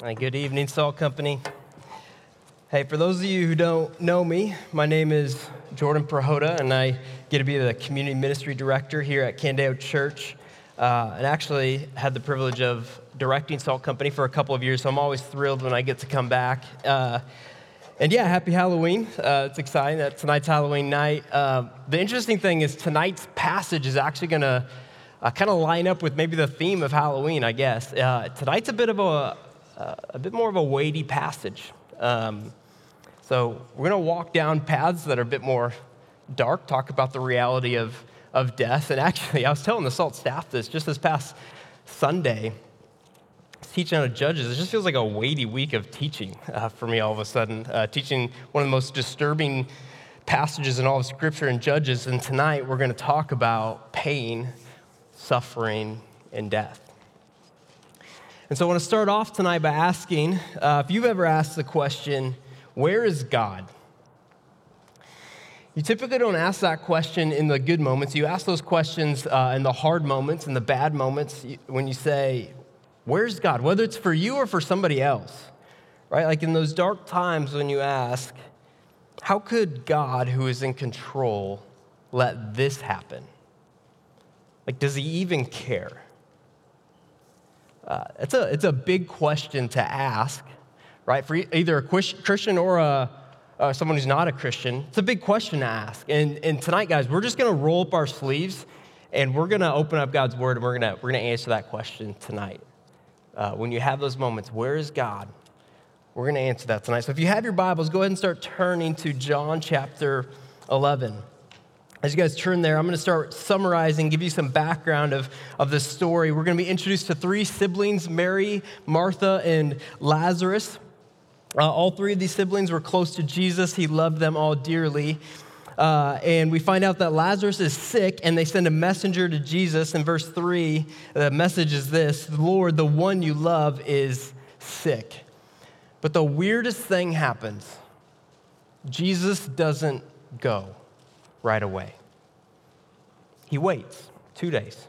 Good evening, Salt Company. Hey, for those of you who don't know me, my name is Jordan Prahota, and I get to be the community ministry director here at Candeo Church. Uh, and actually had the privilege of directing Salt Company for a couple of years, so I'm always thrilled when I get to come back. Uh, and yeah, happy Halloween. Uh, it's exciting that tonight's Halloween night. Uh, the interesting thing is tonight's passage is actually going to uh, kind of line up with maybe the theme of Halloween, I guess. Uh, tonight's a bit of a, uh, a bit more of a weighty passage. Um, so we're going to walk down paths that are a bit more dark, talk about the reality of, of death. And actually, I was telling the SALT staff this just this past Sunday, teaching of Judges. It just feels like a weighty week of teaching uh, for me all of a sudden. Uh, teaching one of the most disturbing passages in all of Scripture in Judges. And tonight we're going to talk about pain, suffering, and death. And so I want to start off tonight by asking uh, if you've ever asked the question, Where is God? You typically don't ask that question in the good moments. You ask those questions uh, in the hard moments, in the bad moments, when you say, Where's God? Whether it's for you or for somebody else, right? Like in those dark times when you ask, How could God, who is in control, let this happen? Like, does he even care? Uh, it's, a, it's a big question to ask, right? For either a Christian or a, uh, someone who's not a Christian. It's a big question to ask. And, and tonight, guys, we're just going to roll up our sleeves and we're going to open up God's word and we're going we're to answer that question tonight. Uh, when you have those moments, where is God? We're going to answer that tonight. So if you have your Bibles, go ahead and start turning to John chapter 11. As you guys turn there, I'm going to start summarizing, give you some background of, of the story. We're going to be introduced to three siblings Mary, Martha, and Lazarus. Uh, all three of these siblings were close to Jesus, he loved them all dearly. Uh, and we find out that Lazarus is sick, and they send a messenger to Jesus. In verse 3, the message is this Lord, the one you love is sick. But the weirdest thing happens Jesus doesn't go right away. He waits two days.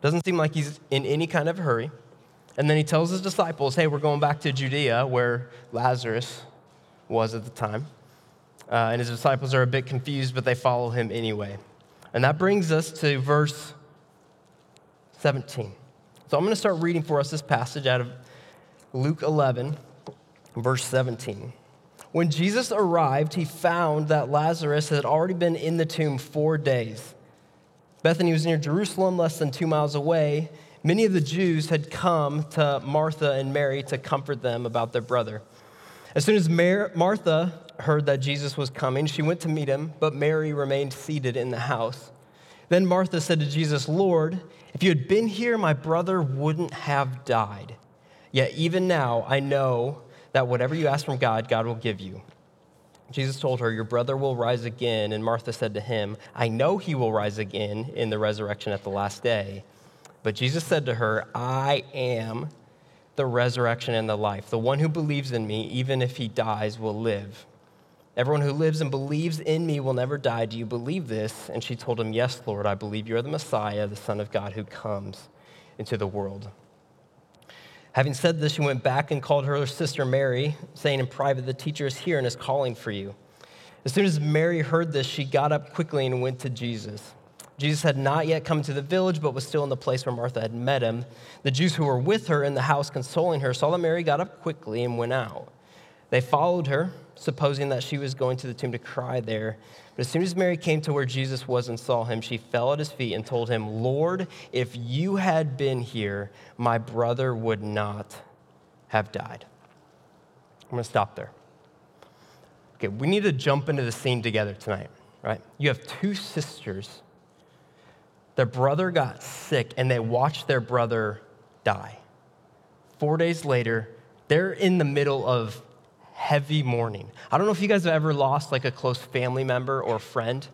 Doesn't seem like he's in any kind of hurry. And then he tells his disciples, hey, we're going back to Judea where Lazarus was at the time. Uh, and his disciples are a bit confused, but they follow him anyway. And that brings us to verse 17. So I'm going to start reading for us this passage out of Luke 11, verse 17. When Jesus arrived, he found that Lazarus had already been in the tomb four days. Bethany was near Jerusalem, less than two miles away. Many of the Jews had come to Martha and Mary to comfort them about their brother. As soon as Mar- Martha heard that Jesus was coming, she went to meet him, but Mary remained seated in the house. Then Martha said to Jesus, Lord, if you had been here, my brother wouldn't have died. Yet even now I know that whatever you ask from God, God will give you. Jesus told her, Your brother will rise again. And Martha said to him, I know he will rise again in the resurrection at the last day. But Jesus said to her, I am the resurrection and the life. The one who believes in me, even if he dies, will live. Everyone who lives and believes in me will never die. Do you believe this? And she told him, Yes, Lord, I believe you are the Messiah, the Son of God who comes into the world. Having said this, she went back and called her sister Mary, saying in private, The teacher is here and is calling for you. As soon as Mary heard this, she got up quickly and went to Jesus. Jesus had not yet come to the village, but was still in the place where Martha had met him. The Jews who were with her in the house consoling her saw that Mary got up quickly and went out. They followed her, supposing that she was going to the tomb to cry there. But as soon as Mary came to where Jesus was and saw him, she fell at his feet and told him, Lord, if you had been here, my brother would not have died. I'm going to stop there. Okay, we need to jump into the scene together tonight, right? You have two sisters. Their brother got sick and they watched their brother die. Four days later, they're in the middle of heavy mourning. I don't know if you guys have ever lost like a close family member or friend,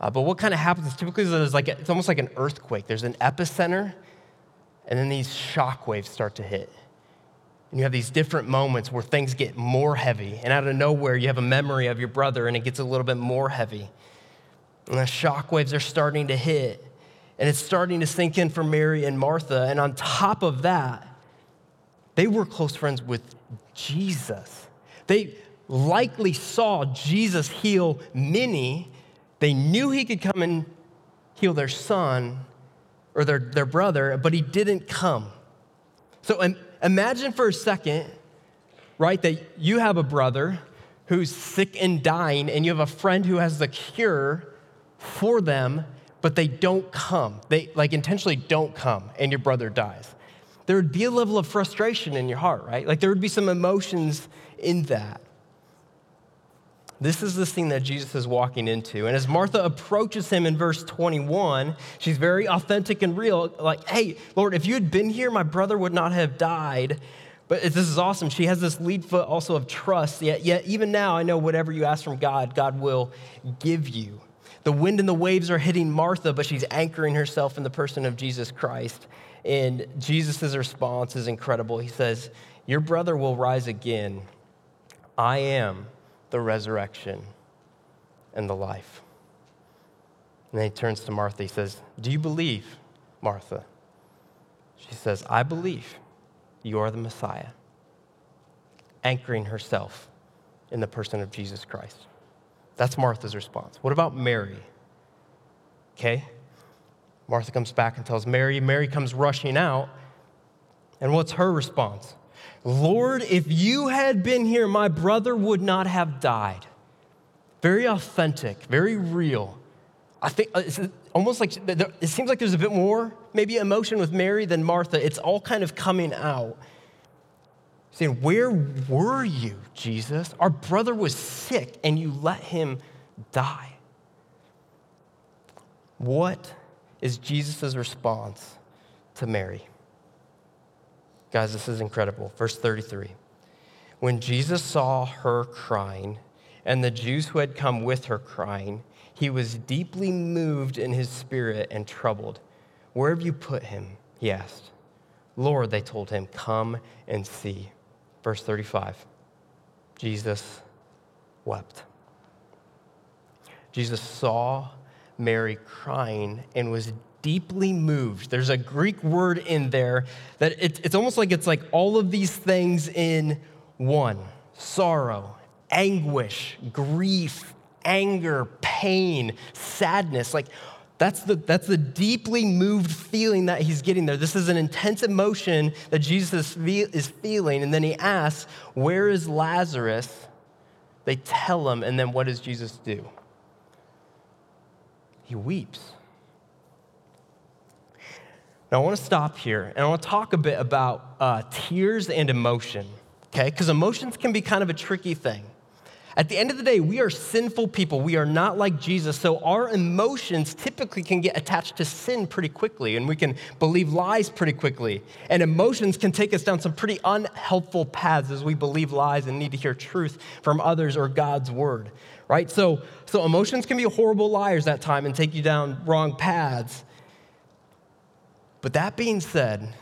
uh, but what kind of happens typically is there's like it's almost like an earthquake. There's an epicenter, and then these shock waves start to hit. And you have these different moments where things get more heavy, and out of nowhere, you have a memory of your brother, and it gets a little bit more heavy. And the shock waves are starting to hit, and it's starting to sink in for Mary and Martha. And on top of that, they were close friends with Jesus. They likely saw Jesus heal many. They knew he could come and heal their son or their, their brother, but he didn't come. So um, imagine for a second, right, that you have a brother who's sick and dying, and you have a friend who has the cure for them, but they don't come. They like intentionally don't come, and your brother dies. There would be a level of frustration in your heart, right? Like there would be some emotions in that. This is the scene that Jesus is walking into. And as Martha approaches him in verse 21, she's very authentic and real. Like, hey, Lord, if you had been here, my brother would not have died. But this is awesome. She has this lead foot also of trust. Yet, yet even now, I know whatever you ask from God, God will give you. The wind and the waves are hitting Martha, but she's anchoring herself in the person of Jesus Christ. And Jesus' response is incredible. He says, Your brother will rise again. I am the resurrection and the life. And then he turns to Martha. He says, Do you believe, Martha? She says, I believe you are the Messiah, anchoring herself in the person of Jesus Christ. That's Martha's response. What about Mary? Okay. Martha comes back and tells Mary. Mary comes rushing out. And what's her response? Lord, if you had been here, my brother would not have died. Very authentic, very real. I think uh, it's almost like it seems like there's a bit more, maybe emotion with Mary than Martha. It's all kind of coming out. Saying, Where were you, Jesus? Our brother was sick and you let him die. What is Jesus' response to Mary? Guys, this is incredible. Verse 33. When Jesus saw her crying, and the Jews who had come with her crying, he was deeply moved in his spirit and troubled. Where have you put him? He asked. Lord, they told him, come and see. Verse 35. Jesus wept. Jesus saw Mary crying and was deeply moved. There's a Greek word in there that it, it's almost like it's like all of these things in one sorrow, anguish, grief, anger, pain, sadness. Like that's the, that's the deeply moved feeling that he's getting there. This is an intense emotion that Jesus is feeling. And then he asks, Where is Lazarus? They tell him, and then what does Jesus do? He weeps. Now, I want to stop here and I want to talk a bit about uh, tears and emotion, okay? Because emotions can be kind of a tricky thing. At the end of the day, we are sinful people. We are not like Jesus. So our emotions typically can get attached to sin pretty quickly, and we can believe lies pretty quickly. And emotions can take us down some pretty unhelpful paths as we believe lies and need to hear truth from others or God's word, right? So, so emotions can be horrible liars that time and take you down wrong paths. But that being said,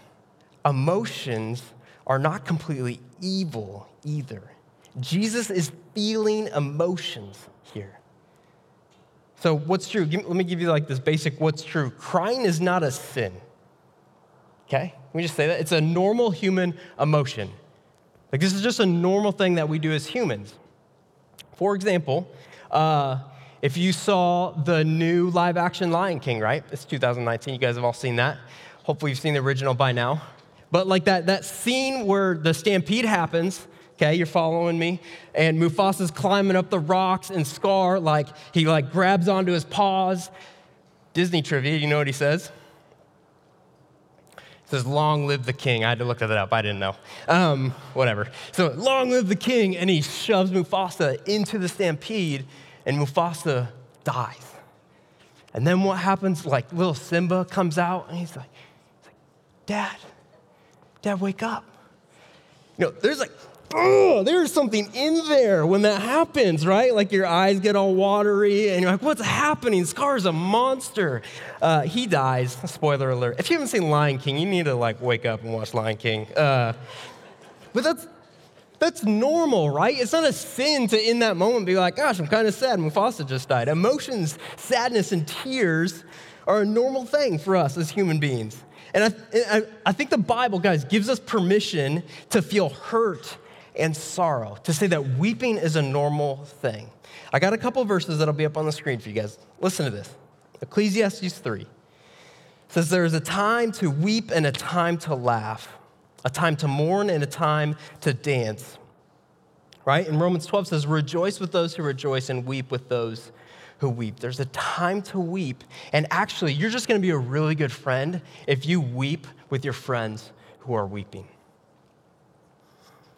emotions are not completely evil either. Jesus is feeling emotions here. So, what's true? Let me give you like this basic what's true. Crying is not a sin. Okay? Let me just say that. It's a normal human emotion. Like, this is just a normal thing that we do as humans. For example, uh, if you saw the new live action Lion King, right? It's 2019. You guys have all seen that. Hopefully, you've seen the original by now. But like that, that scene where the stampede happens, okay, you're following me, and Mufasa's climbing up the rocks, and Scar, like, he like grabs onto his paws. Disney trivia, you know what he says? He says, Long live the king. I had to look that up. I didn't know. Um, whatever. So, long live the king. And he shoves Mufasa into the stampede, and Mufasa dies. And then what happens? Like, little Simba comes out, and he's like, Dad, Dad, wake up. You know, there's like, oh, there's something in there when that happens, right? Like your eyes get all watery and you're like, what's happening? Scar's a monster. Uh, he dies. Spoiler alert. If you haven't seen Lion King, you need to like wake up and watch Lion King. Uh, but that's, that's normal, right? It's not a sin to, in that moment, be like, gosh, I'm kind of sad. Mufasa just died. Emotions, sadness, and tears are a normal thing for us as human beings. And I, I, think the Bible, guys, gives us permission to feel hurt and sorrow, to say that weeping is a normal thing. I got a couple verses that'll be up on the screen for you guys. Listen to this Ecclesiastes 3 says, There is a time to weep and a time to laugh, a time to mourn and a time to dance. Right? And Romans 12 says, Rejoice with those who rejoice and weep with those who weep. There's a time to weep. And actually, you're just going to be a really good friend if you weep with your friends who are weeping.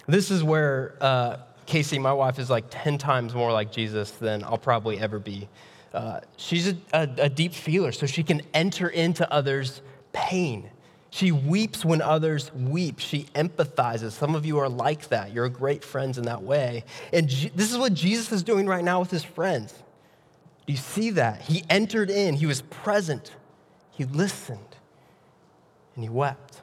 This is where uh, Casey, my wife, is like 10 times more like Jesus than I'll probably ever be. Uh, she's a, a, a deep feeler, so she can enter into others' pain. She weeps when others weep. She empathizes. Some of you are like that. You're great friends in that way. And G- this is what Jesus is doing right now with his friends. Do you see that? He entered in, he was present, he listened, and he wept.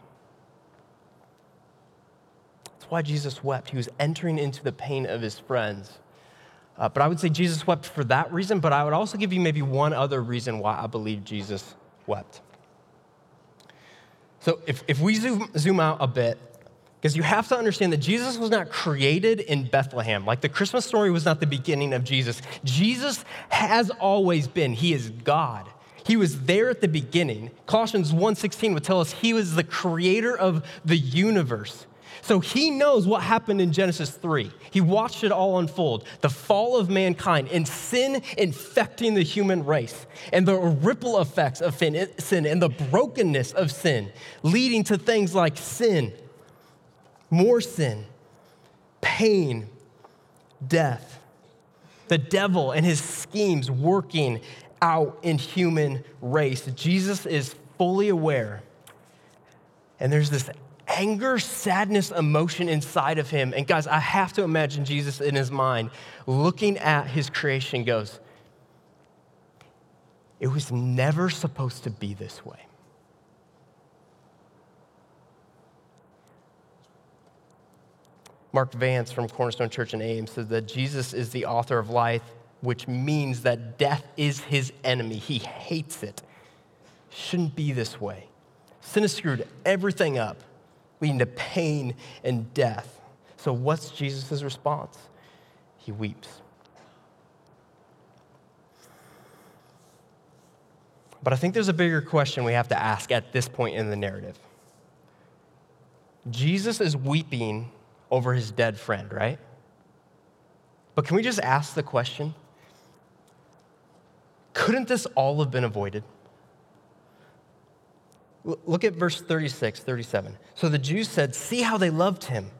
That's why Jesus wept. He was entering into the pain of his friends. Uh, but I would say Jesus wept for that reason, but I would also give you maybe one other reason why I believe Jesus wept. So if, if we zoom, zoom out a bit, because you have to understand that Jesus was not created in Bethlehem. Like the Christmas story was not the beginning of Jesus. Jesus has always been. He is God. He was there at the beginning. Colossians 1:16 would tell us he was the creator of the universe. So he knows what happened in Genesis 3. He watched it all unfold the fall of mankind and sin infecting the human race, and the ripple effects of sin and the brokenness of sin, leading to things like sin, more sin, pain, death. The devil and his schemes working out in human race. Jesus is fully aware. And there's this anger, sadness, emotion inside of him. And guys, I have to imagine Jesus in his mind looking at his creation goes, It was never supposed to be this way. Mark Vance from Cornerstone Church in Ames says that Jesus is the author of life, which means that death is his enemy. He hates it. Shouldn't be this way. Sin has screwed everything up, leading to pain and death. So, what's Jesus' response? He weeps. But I think there's a bigger question we have to ask at this point in the narrative. Jesus is weeping over his dead friend, right? But can we just ask the question? Couldn't this all have been avoided? Look at verse 36, 37. So the Jews said, See how they loved him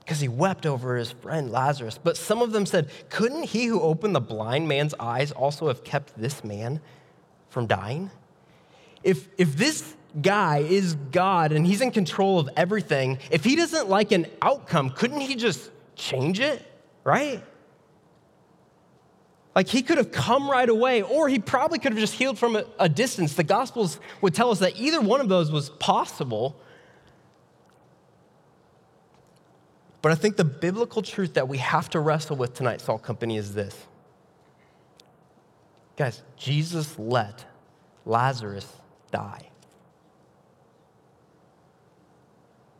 because he wept over his friend Lazarus. But some of them said, Couldn't he who opened the blind man's eyes also have kept this man from dying? If, if this guy is God and he's in control of everything, if he doesn't like an outcome, couldn't he just change it, right? Like he could have come right away, or he probably could have just healed from a, a, distance. The Gospels would tell us that either one of those was possible. But I think the biblical truth that we have to wrestle with tonight, Salt Company, is this. Guys, Jesus let Lazarus die.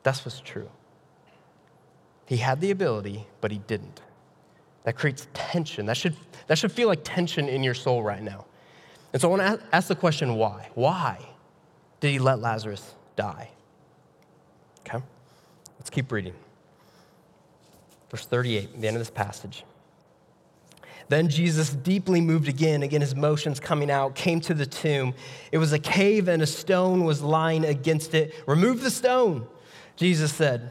That's what's true. He had the ability, but he didn't. That creates tension. That should, that should feel like tension in your soul right now. And so I want to ask the question why? Why did he let Lazarus die? Okay, let's keep reading. Verse 38, the end of this passage. Then Jesus, deeply moved again, again his motions coming out, came to the tomb. It was a cave and a stone was lying against it. Remove the stone. Jesus said,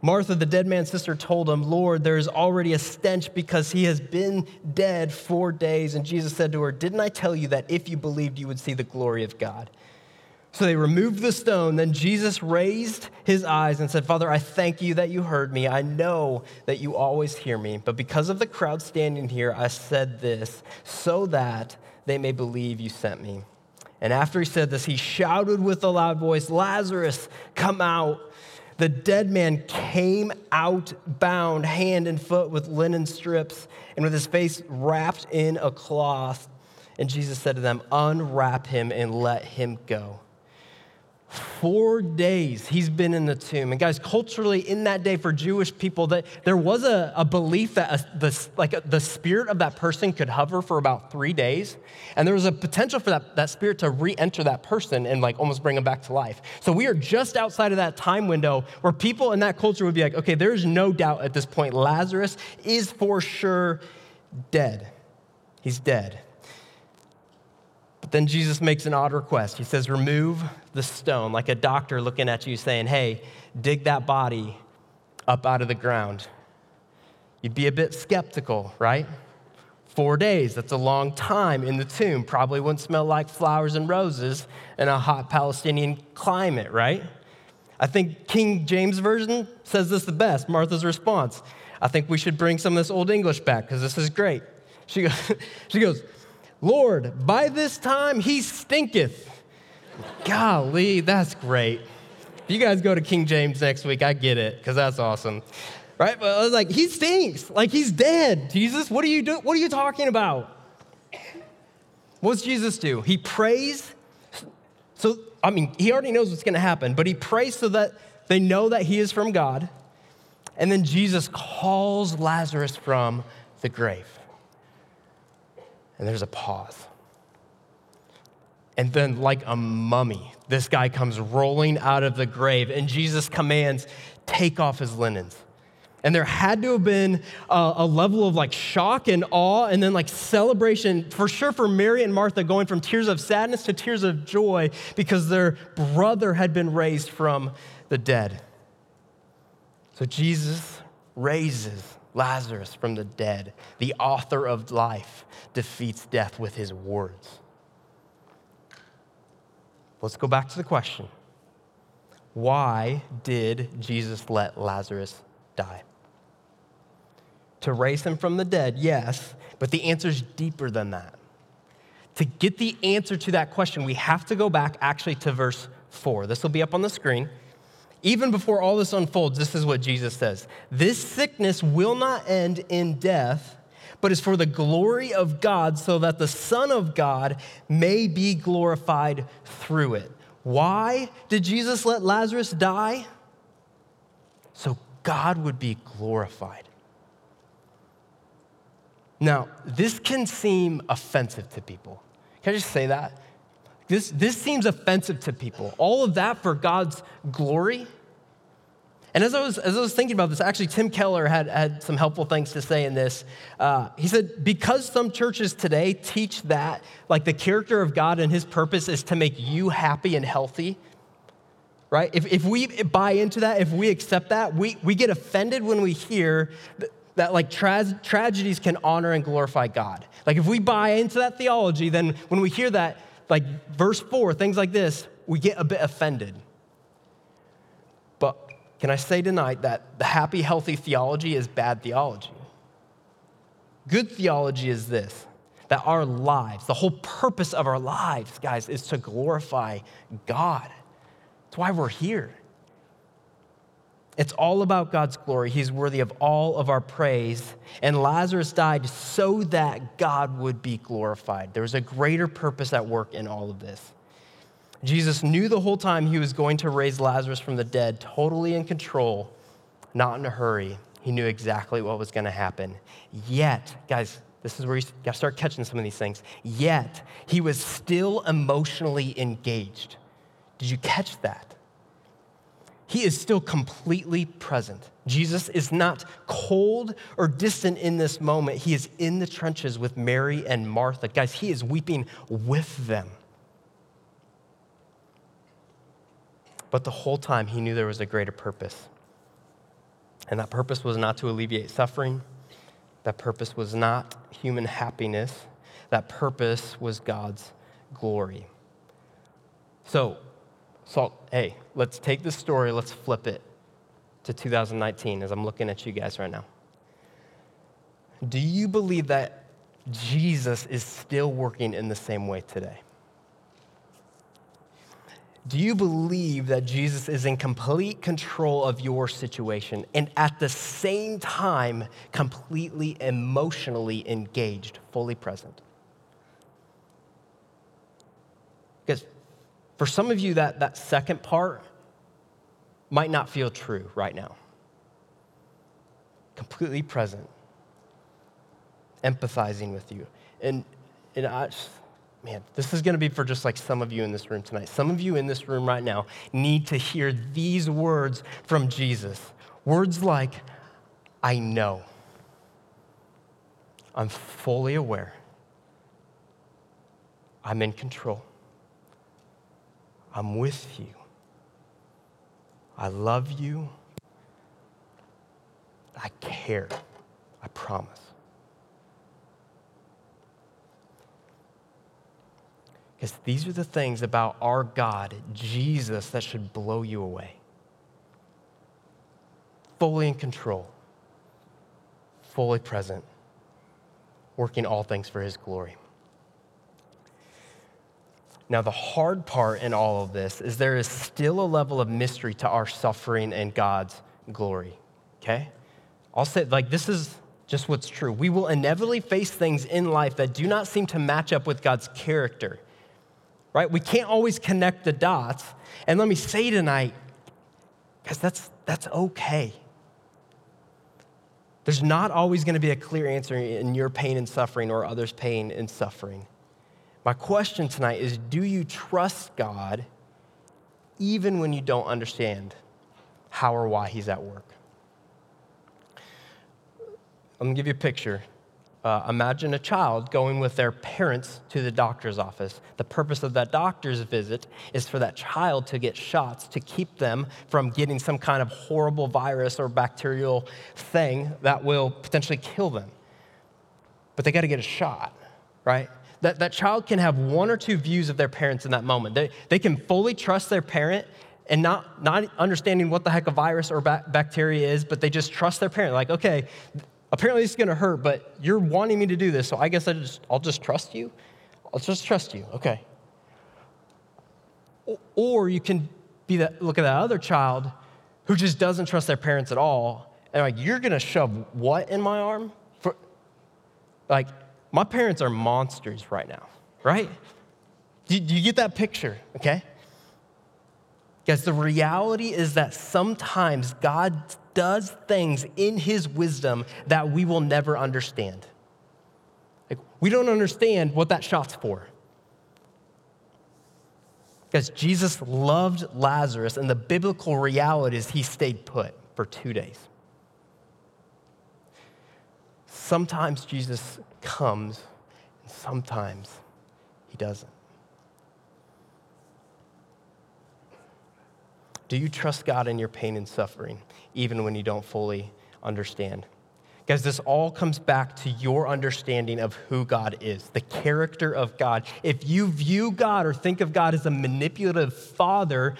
Martha, the dead man's sister, told him, Lord, there is already a stench because he has been dead four days. And Jesus said to her, Didn't I tell you that if you believed, you would see the glory of God? So they removed the stone. Then Jesus raised his eyes and said, Father, I thank you that you heard me. I know that you always hear me. But because of the crowd standing here, I said this so that they may believe you sent me. And after he said this, he shouted with a loud voice, Lazarus, come out. The dead man came out bound hand and foot with linen strips and with his face wrapped in a cloth. And Jesus said to them, Unwrap him and let him go. Four days he's been in the tomb. And guys, culturally, in that day for Jewish people, that there was a, a belief that a, the, like a, the spirit of that person could hover for about three days. And there was a potential for that, that spirit to re-enter that person and like almost bring them back to life. So we are just outside of that time window where people in that culture would be like, okay, there's no doubt at this point, Lazarus is for sure dead. He's dead. Then Jesus makes an odd request. He says, Remove the stone, like a doctor looking at you saying, Hey, dig that body up out of the ground. You'd be a bit skeptical, right? Four days, that's a long time in the tomb. Probably wouldn't smell like flowers and roses in a hot Palestinian climate, right? I think King James Version says this the best Martha's response. I think we should bring some of this Old English back because this is great. She goes, she goes, Lord, by this time he stinketh. Golly, that's great. If you guys go to King James next week, I get it, because that's awesome. Right? But I was like, he stinks. Like he's dead. Jesus, what are you doing? What are you talking about? What's Jesus do? He prays. So, I mean, he already knows what's going to happen, but he prays so that they know that he is from God. And then Jesus calls Lazarus from the grave and there's a pause. And then, like a mummy, this guy comes rolling out of the grave, and Jesus commands, Take off his linens. And there had to have been a, a, level of like shock and awe, and then like celebration for sure for Mary and Martha going from tears of sadness to tears of joy because their brother had been raised from the dead. So Jesus raises Lazarus from the dead, the author of life, defeats death with his words. Let's go back to the question Why did Jesus let Lazarus die? To raise him from the dead, yes, but the answer is deeper than that. To get the answer to that question, we have to go back actually to verse 4. This will be up on the screen. Even before all this unfolds, this is what Jesus says This sickness will not end in death, but is for the glory of God, so that the Son of God may be glorified through it. Why did Jesus let Lazarus die? So God would be glorified. Now, this can seem offensive to people. Can I just say that? This, this seems offensive to people. All of that for God's glory. And as I was, as I was thinking about this, actually, Tim Keller had, had some helpful things to say in this. Uh, he said, because some churches today teach that, like the character of God and his purpose is to make you happy and healthy, right? If, if we buy into that, if we accept that, we, we get offended when we hear that, that like tra- tragedies can honor and glorify God. Like if we buy into that theology, then when we hear that, like verse four, things like this, we get a bit offended. But can I say tonight that the happy, healthy theology is bad theology? Good theology is this that our lives, the whole purpose of our lives, guys, is to glorify God. That's why we're here. It's all about God's glory. He's worthy of all of our praise. And Lazarus died so that God would be glorified. There was a greater purpose at work in all of this. Jesus knew the whole time he was going to raise Lazarus from the dead, totally in control, not in a hurry. He knew exactly what was going to happen. Yet, guys, this is where you got to start catching some of these things. Yet, he was still emotionally engaged. Did you catch that? He is still completely present. Jesus is not cold or distant in this moment. He is in the trenches with Mary and Martha. Guys, he is weeping with them. But the whole time, he knew there was a greater purpose. And that purpose was not to alleviate suffering, that purpose was not human happiness, that purpose was God's glory. So, so, hey, let's take this story, let's flip it to 2019 as I'm looking at you guys right now. Do you believe that Jesus is still working in the same way today? Do you believe that Jesus is in complete control of your situation and at the same time completely emotionally engaged, fully present? Because For some of you, that, that second part might not feel true right now. Completely present, empathizing with you. And, and I, man, this is going to be for just like some of you in this room tonight. Some of you in this room right now need to hear these words from Jesus. Words like, I know. I'm fully aware. I'm in control. I'm with you. I love you. I care. I promise. Because these are the things about our God, Jesus, that should blow you away. Fully in control, fully present, working all things for his glory. Now, the hard part in all of this is there is still a level of mystery to our suffering and God's glory, okay? I'll say, like, this is just what's true. We will inevitably face things in life that do not seem to match up with God's character, right? We can't always connect the dots. And let me say tonight, because that's, that's okay. There's not always going to be a clear answer in your pain and suffering or others' pain and suffering. My question tonight is do you trust God even when you don't understand how or why He's at work? I'm gonna give you a picture. Uh, imagine a child going with their parents to the doctor's office. The purpose of that doctor's visit is for that child to get shots to keep them from getting some kind of horrible virus or bacterial thing that will potentially kill them. But they got to get a shot, right? That, that child can have one or two views of their parents in that moment. They, they can fully trust their parent and not, not understanding what the heck a virus or ba- bacteria is, but they just trust their parent. Like, okay, apparently this is gonna hurt, but you're wanting me to do this, so I guess I just, I'll just trust you. I'll just trust you, okay. Or you can be that, look at that other child who just doesn't trust their parents at all, and like, you're gonna shove what in my arm? For, like, my parents are monsters right now, right? Do, you get that picture? Okay. Guys, the reality is that sometimes God does things in his wisdom that we will never understand. Like, we don't understand what that shot's for. Because Jesus loved Lazarus, and the biblical reality is he stayed put for two days. Sometimes Jesus comes, and sometimes he doesn't. Do you trust God in your pain and suffering, even when you don't fully understand? Guys, this all comes back to your understanding of who God is, the character of God. If you view God or think of God as a manipulative father,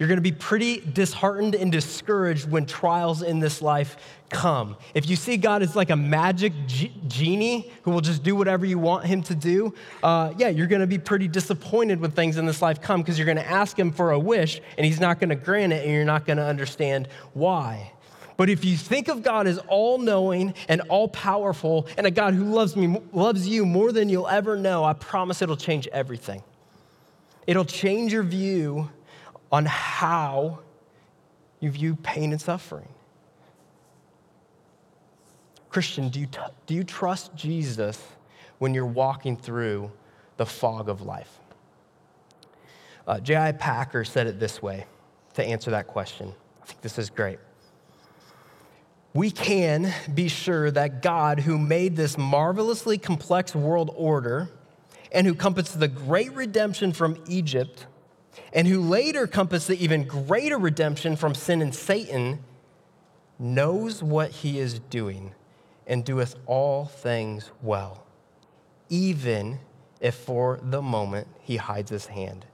you're going to be pretty disheartened and discouraged when trials in this life come. If you see God as like a magic genie who will just do whatever you want him to do, uh, yeah, you're going to be pretty disappointed when things in this life come because you're going to ask him for a wish and he's not going to grant it and you're not going to understand why. But if you think of God as all knowing and all powerful and a God who loves me, loves you more than you'll ever know, I promise it'll change everything. It'll change your view on how you view pain and suffering. Christian, do you, t- do you trust Jesus when you're walking through the fog of life? Uh, J.I. Packer said it this way to answer that question. I think this is great. We can be sure that God, who made this marvelously complex world order and who compassed the great redemption from Egypt, and who later compassed the even greater redemption from sin and Satan, knows what he is doing and doeth all things well, even if for the moment he hides his hand.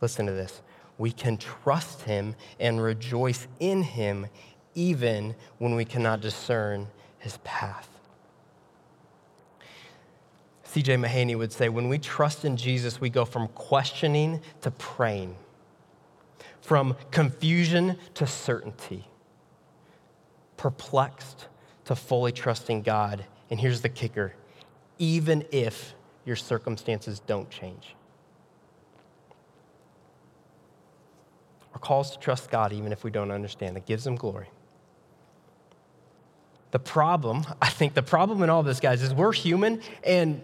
Listen to this. We can trust him and rejoice in him even when we cannot discern his path. C.J. Mahaney would say, when we trust in Jesus, we go from questioning to praying, from confusion to certainty, perplexed to fully trusting God. And here's the kicker even if your circumstances don't change. Our calls to trust God even if we don't understand. It gives him glory. The problem, I think the problem in all this, guys, is we're human. And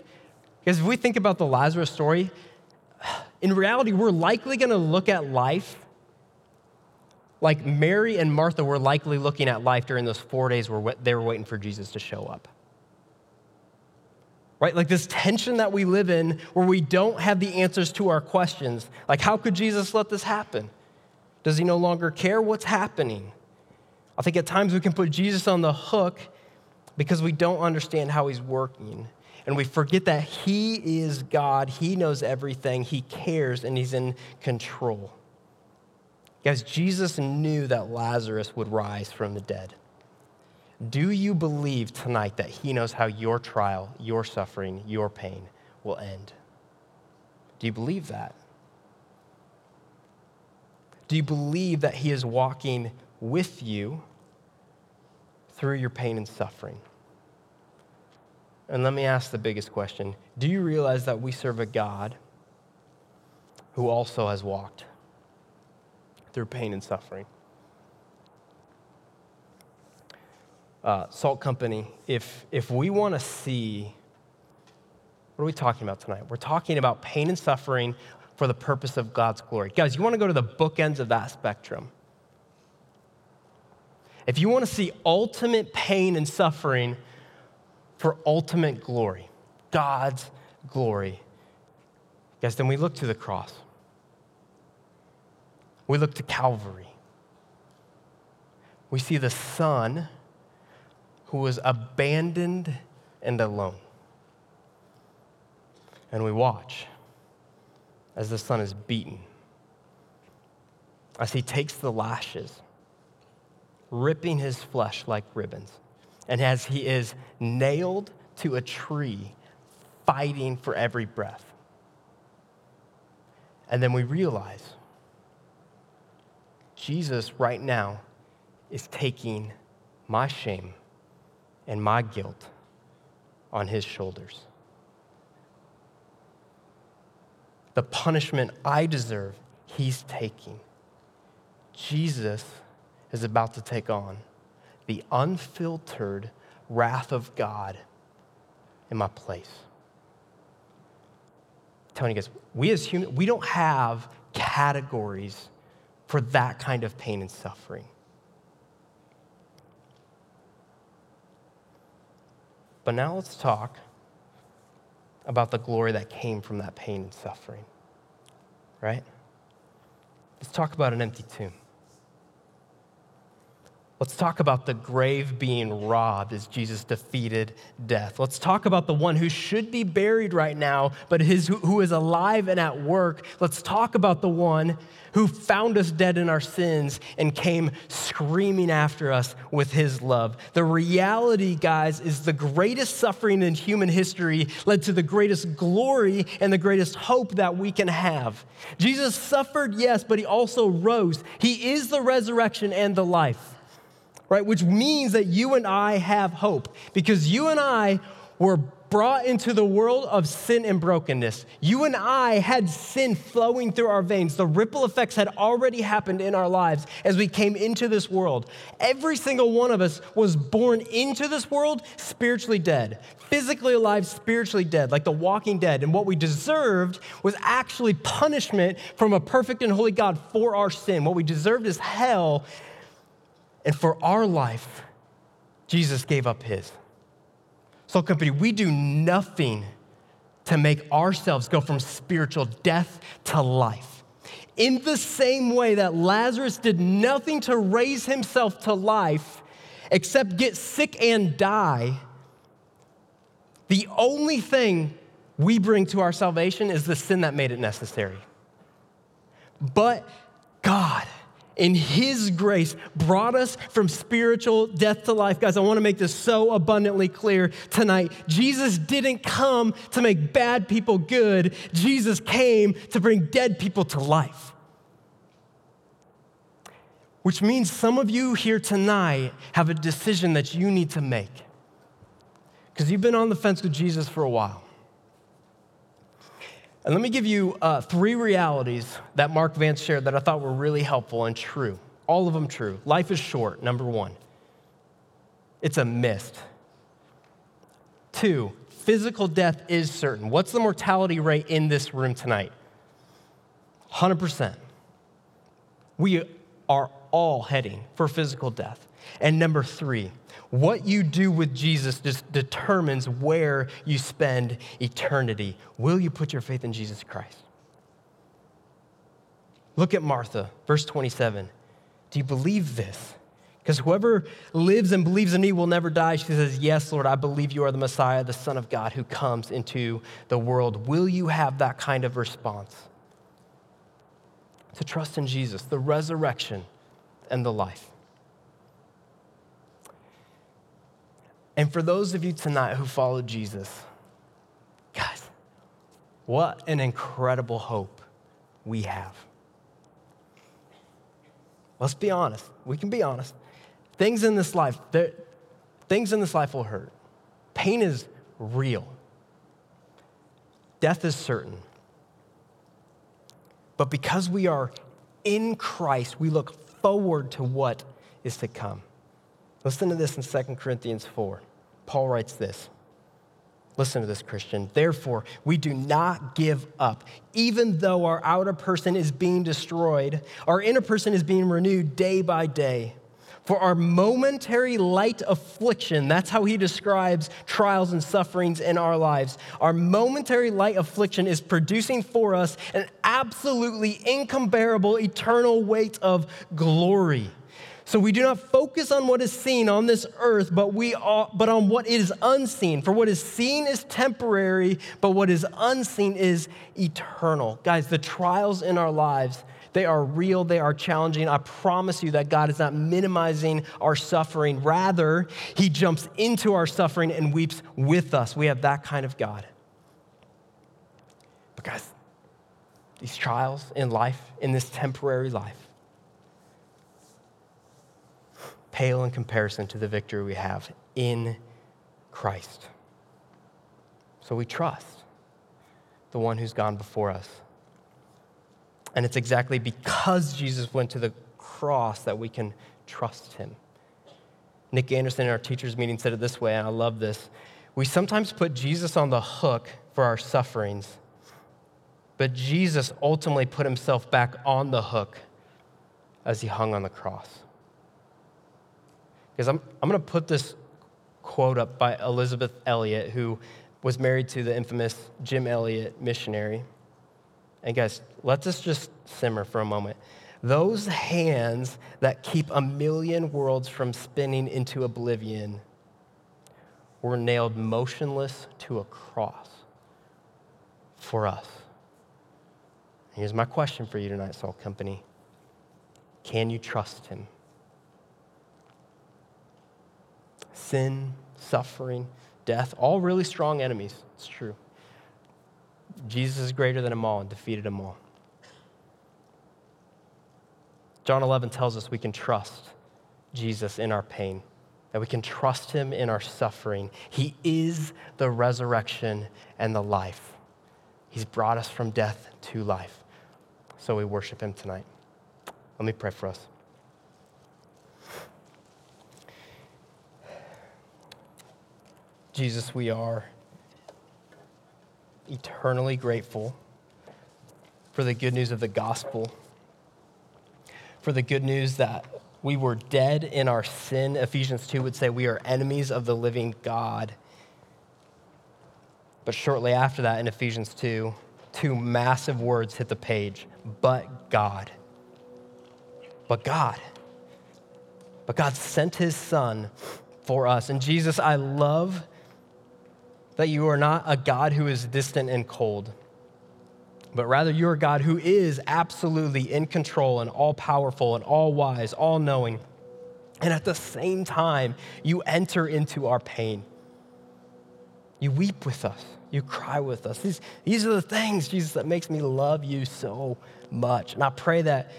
because if we think about the Lazarus story, in reality, we're likely going to look at life like Mary and Martha were likely looking at life during those four days where they were waiting for Jesus to show up. Right? Like this tension that we live in where we don't have the answers to our questions. Like, how could Jesus let this happen? Does he no longer care what's happening? I think at times we can put Jesus on the hook because we don't understand how he's working. And we forget that he is God, he knows everything, he cares, and he's in control. Guys, Jesus knew that Lazarus would rise from the dead. Do you believe tonight that he knows how your trial, your suffering, your pain will end? Do you believe that? Do you believe that he is walking with you through your pain and suffering? And let me ask the biggest question Do you realize that we serve a God who also has walked through pain and suffering? Uh, Salt Company, if, if we want to see, what are we talking about tonight? We're talking about pain and suffering for the purpose of God's glory. Guys, you want to go to the bookends of that spectrum. If you want to see ultimate pain and suffering for ultimate glory, God's glory, guys, then we look to the cross. We look to Calvary. We see the Son who was abandoned and alone. And we watch as the son is beaten, as he takes the lashes, ripping his flesh like ribbons, and as he is nailed to a tree, fighting for every breath. And then we realize Jesus, right now, is taking my shame and my guilt on his shoulders. the punishment I deserve, he's taking. Jesus is about to take on the unfiltered wrath of God in my place. You guys, we as humans, we don't have categories for that kind of pain and suffering. But now let's talk about the glory that came from that pain and suffering, right? Let's talk about an empty tomb. Let's talk about the grave being robbed as Jesus defeated death. Let's talk about the one who should be buried right now, but his, who is alive and at work. Let's talk about the one who found us dead in our sins and came screaming after us with his love. The reality, guys, is the greatest suffering in human history led to the greatest glory and the greatest hope that we can have. Jesus suffered, yes, but he also rose. He is the resurrection and the life right? Which means that you and I have hope because you and I were brought into the world of sin and brokenness. You and I had sin flowing through our veins. The ripple effects had already happened in our lives as we came into this world. Every single one of us was born into this world spiritually dead, physically alive, spiritually dead, like the walking dead. And what we deserved was actually punishment from a perfect and holy God for our sin. What we deserved is hell and for our life, Jesus gave up his. Salt Company, we do nothing to make ourselves go from spiritual death to life. In the same way that Lazarus did nothing to raise himself to life except get sick and die, the only thing we bring to our salvation is the sin that made it necessary. But God, in His grace, brought us from spiritual death to life. Guys, I want to make this so abundantly clear tonight. Jesus didn't come to make bad people good, Jesus came to bring dead people to life. Which means some of you here tonight have a decision that you need to make. Because you've been on the fence with Jesus for a while. And let me give you uh, three realities that Mark Vance shared that I thought were really helpful and true. All of them true. Life is short, number one. It's a mist. Two, physical death is certain. What's the mortality rate in this room tonight? 100%. We are all heading for physical death. And number three, what you do with Jesus just determines where you spend eternity. Will you put your faith in Jesus Christ? Look at Martha, verse 27. Do you believe this? Because whoever lives and believes in me will never die. She says, Yes, Lord, I believe you are the Messiah, the Son of God who comes into the world. Will you have that kind of response? To trust in Jesus, the resurrection and the life. And for those of you tonight who follow Jesus, guys, what an incredible hope we have. Let's be honest. We can be honest. Things in this life, things in this life will hurt. Pain is real. Death is certain. But because we are in Christ, we look forward to what is to come. Listen to this in 2 Corinthians 4. Paul writes this. Listen to this, Christian. Therefore, we do not give up. Even though our outer person is being destroyed, our inner person is being renewed day by day. For our momentary light affliction, that's how he describes trials and sufferings in our lives. Our momentary light affliction is producing for us an absolutely incomparable eternal weight of glory. So we do not focus on what is seen on this earth, but we are, but on what is unseen. For what is seen is temporary, but what is unseen is eternal. Guys, the trials in our lives they are real, they are challenging. I promise you that God is not minimizing our suffering. Rather, He jumps into our suffering and weeps with us. We have that kind of God. But, guys, these trials in life, in this temporary life, pale in comparison to the victory we have in Christ. So we trust the one who's gone before us. And it's exactly because Jesus went to the cross that we can trust him. Nick Anderson in our teachers' meeting said it this way, and I love this. We sometimes put Jesus on the hook for our sufferings, but Jesus ultimately put himself back on the hook as he hung on the cross. Because I'm, I'm going to put this quote up by Elisabeth Elliot, who was married to the infamous Jim Elliot missionary. And guys, let's just simmer for a moment. Those hands that keep a million worlds from spinning into oblivion were nailed motionless to a cross for us. Here's my question for you tonight, Salt Company Can you trust him? Sin, suffering, death, all really strong enemies. It's true. Jesus is greater than them all and defeated them all. John 11 tells us we can trust Jesus in our pain, that we can trust him in our suffering. He is the resurrection and the life. He's brought us from death to life. So we worship him tonight. Let me pray for us. Jesus, we are eternally grateful for the good news of the gospel, for the good news that we were dead in our sin. Ephesians 2 would say we are enemies of the living God. But shortly after that, in Ephesians 2, two massive words hit the page but God. But God. But God sent his son for us. And Jesus, I love that you are not a God who is distant and cold, but rather you're a God who is absolutely in control and all powerful and all wise, all knowing. And at the same time, you enter into our pain. You weep with us. You cry with us. These, these are the things, Jesus, that makes me love you so much. And I pray that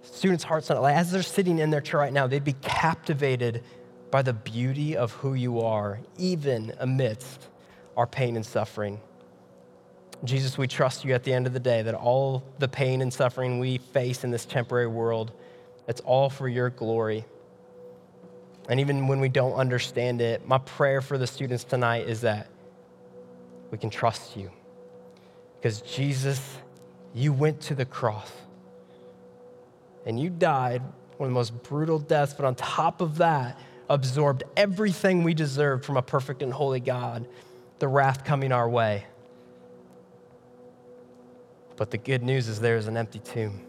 students' hearts, as they're sitting in their chair right now, they'd be captivated by the beauty of who you are, even amidst our pain and suffering. Jesus, we trust you at the end of the day that all the pain and suffering we face in this temporary world, it's all for your glory. And even when we don't understand it, my prayer for the students tonight is that we can trust you. Because Jesus, you went to the cross and you died one of the most brutal deaths, but on top of that, absorbed everything we deserved from a perfect and holy God, the wrath coming our way. But the good news is there is an empty tomb.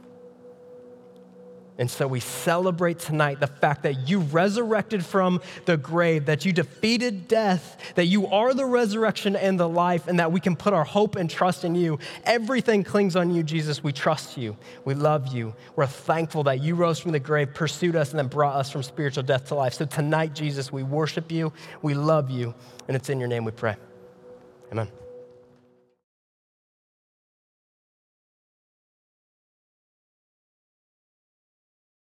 And so we celebrate tonight the fact that you resurrected from the grave, that you defeated death, that you are the resurrection and the life, and that we can put our hope and trust in you. Everything clings on you, Jesus. We trust you. We love you. We're thankful that you rose from the grave, pursued us, and then brought us from spiritual death to life. So tonight, Jesus, we worship you, we love you, and it's in your name we pray. Amen.